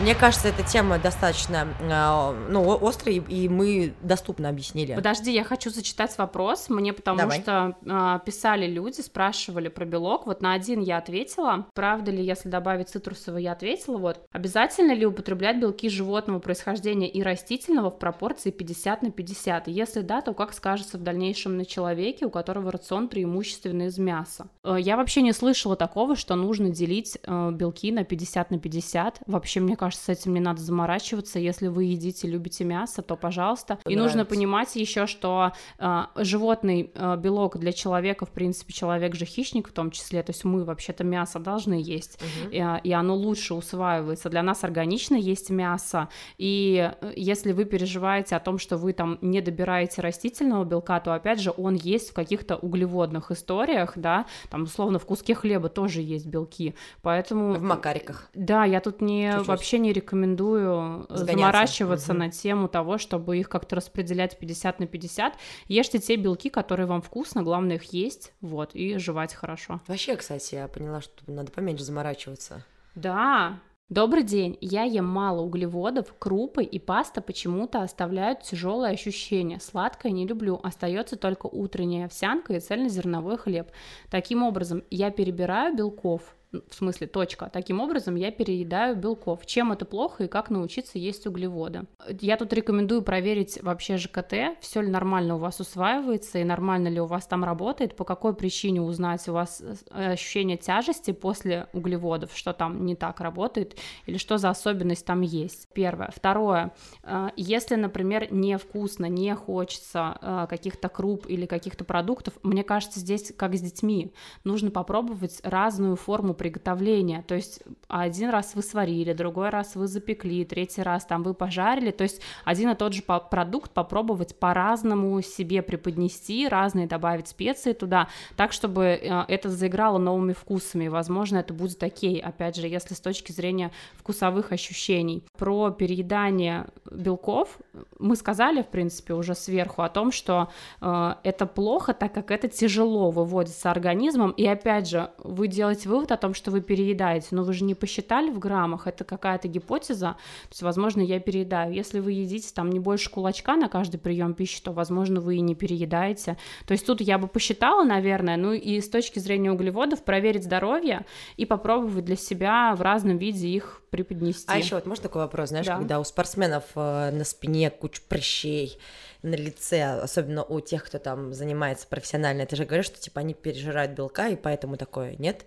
Мне кажется, эта тема достаточно э, ну, острая, и мы доступно объяснили. Подожди, я хочу зачитать вопрос. Мне потому Давай. что э, писали люди, спрашивали про белок. Вот на один я ответила. Правда ли, если добавить цитрусовый, я ответила. Вот. Обязательно ли употреблять белки животного происхождения и растительного в пропорции 50 на 50? И если да, то как скажется в дальнейшем на человеке, у которого рацион преимущественно из мяса? Э, я вообще не слышала такого, что нужно делить э, белки на 50 на 50. Вообще, мне кажется, с этим не надо заморачиваться. Если вы едите, любите мясо, то пожалуйста. И Нравится. нужно понимать еще, что э, животный э, белок для человека, в принципе, человек же хищник в том числе, то есть мы вообще-то мясо должны есть, Мгм. и, и оно лучше усваивается. Для нас органично есть мясо, и э, если вы переживаете о том, что вы там не добираете растительного белка, то опять же он есть в каких-то углеводных историях, да, там условно в куске хлеба тоже есть белки, поэтому В макариках. да, я тут не Чуть-чуть. вообще не рекомендую э, Сгоняться. заморачиваться Мгм. на тему того, чтобы их как-то распределять 50 на 50. Ешьте те белки, которые вам вкусно, главное их есть, вот, и жевать хорошо. Вообще, кстати, я поняла, что надо поменьше заморачиваться. Да. Добрый день. Я ем мало углеводов, крупы и паста почему-то оставляют тяжелое ощущение. Сладкое не люблю. Остается только утренняя овсянка и цельнозерновой хлеб. Таким образом, я перебираю белков. В смысле, точка. Таким образом, я переедаю белков. Чем это плохо и как научиться есть углеводы? Я тут рекомендую проверить вообще ЖКТ, все ли нормально у вас усваивается и нормально ли у вас там работает, по какой причине узнать у вас э, ощущение тяжести после углеводов, что там не так работает или что за особенность там есть. Первое. Второе. э, Если, например, невкусно, не хочется э, каких-то круп или каких-то продуктов, мне кажется, здесь как с детьми, нужно попробовать разную форму приготовления. То есть один раз вы сварили, другой раз вы запекли, третий раз там вы пожарили. То есть один и тот же продукт попробовать по-разному себе преподнести, разные добавить специи туда, так, чтобы э, это заиграло новыми вкусами. Возможно, это будет окей, опять же, если с точки зрения вкусовых ощущений. Про переедание белков мы сказали, в принципе, уже сверху о том, что э, это плохо, так как это тяжело выводится организмом. И опять же, вы делаете вывод о том, что вы переедаете, но вы же не посчитали в граммах, это какая-то гипотеза, то есть, возможно, я переедаю. Если вы едите там не больше кулачка на каждый прием пищи, то, возможно, вы и не переедаете. То есть тут я бы посчитала, наверное, ну и с точки зрения углеводов проверить здоровье и попробовать для себя в разном виде их преподнести. А еще вот можно такой вопрос, знаешь, Да. когда у спортсменов э, на спине куча прыщей, на лице, особенно у тех, кто там занимается профессионально, ты же говоришь, что типа они пережирают белка, и поэтому такое, нет?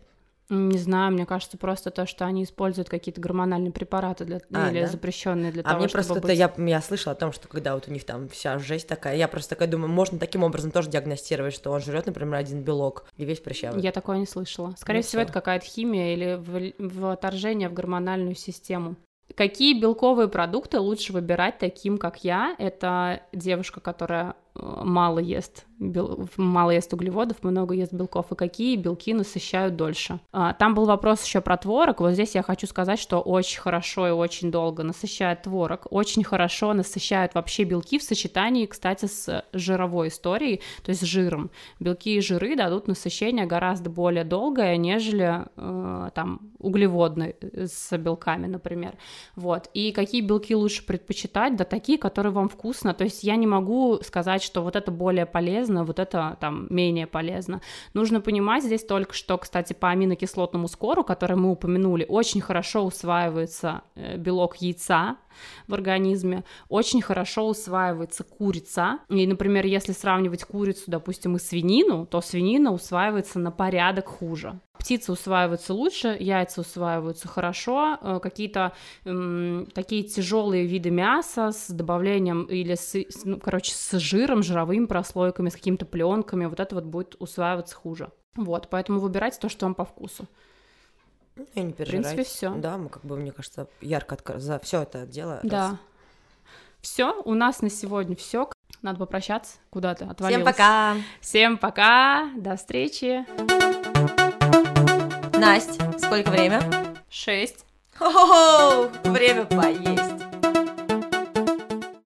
Не знаю, мне кажется, просто то, что они используют какие-то гормональные препараты для, А, или да? запрещенные для а того, мне чтобы просто это, быть- я, я слышала о том, что когда вот у них там вся жесть такая, я просто такая думаю, можно таким образом тоже диагностировать, что он жрет, например, один белок и весь прыщавый. Я такое не слышала. Скорее Ну всего, всё. это какая-то химия или в, вторжение в гормональную систему. Какие белковые продукты лучше выбирать таким, как я? Это девушка, которая мало ест, бел- мало ест углеводов, много ест белков, и какие белки насыщают дольше. А, Там был вопрос еще про творог. Вот здесь я хочу сказать, что очень хорошо и очень долго насыщает творог, очень хорошо насыщают вообще белки в сочетании, кстати, с жировой историей, то есть с жиром. Белки и жиры дадут насыщение гораздо более долгое, нежели э, там углеводные э, с белками, например. Вот. И какие белки лучше предпочитать? Да такие, которые вам вкусно. То есть я не могу сказать, что вот это более полезно, вот это там менее полезно. Нужно понимать здесь только, что, кстати, по аминокислотному скору, который мы упомянули, очень хорошо усваивается э, белок яйца в организме, очень хорошо усваивается курица. И, например, если сравнивать курицу, допустим, и свинину, то свинина усваивается на порядок хуже. Птицы усваиваются лучше, яйца усваиваются хорошо, э, какие-то м, такие тяжелые виды мяса с добавлением или с, ну, короче, с жиром, жировыми прослойками, с какими-то пленками, вот это вот будет усваиваться хуже. Вот, поэтому выбирайте то, что вам по вкусу. Ну, и не В принципе, всё. Да, мы как бы, мне кажется, ярко отка- за все это дело. Да. Все, у нас на сегодня все. Надо попрощаться. Куда ты Всем отвалилась? пока! Всем пока. До встречи. Настя, сколько время? Шесть. Хо-хо-хо! Время поесть!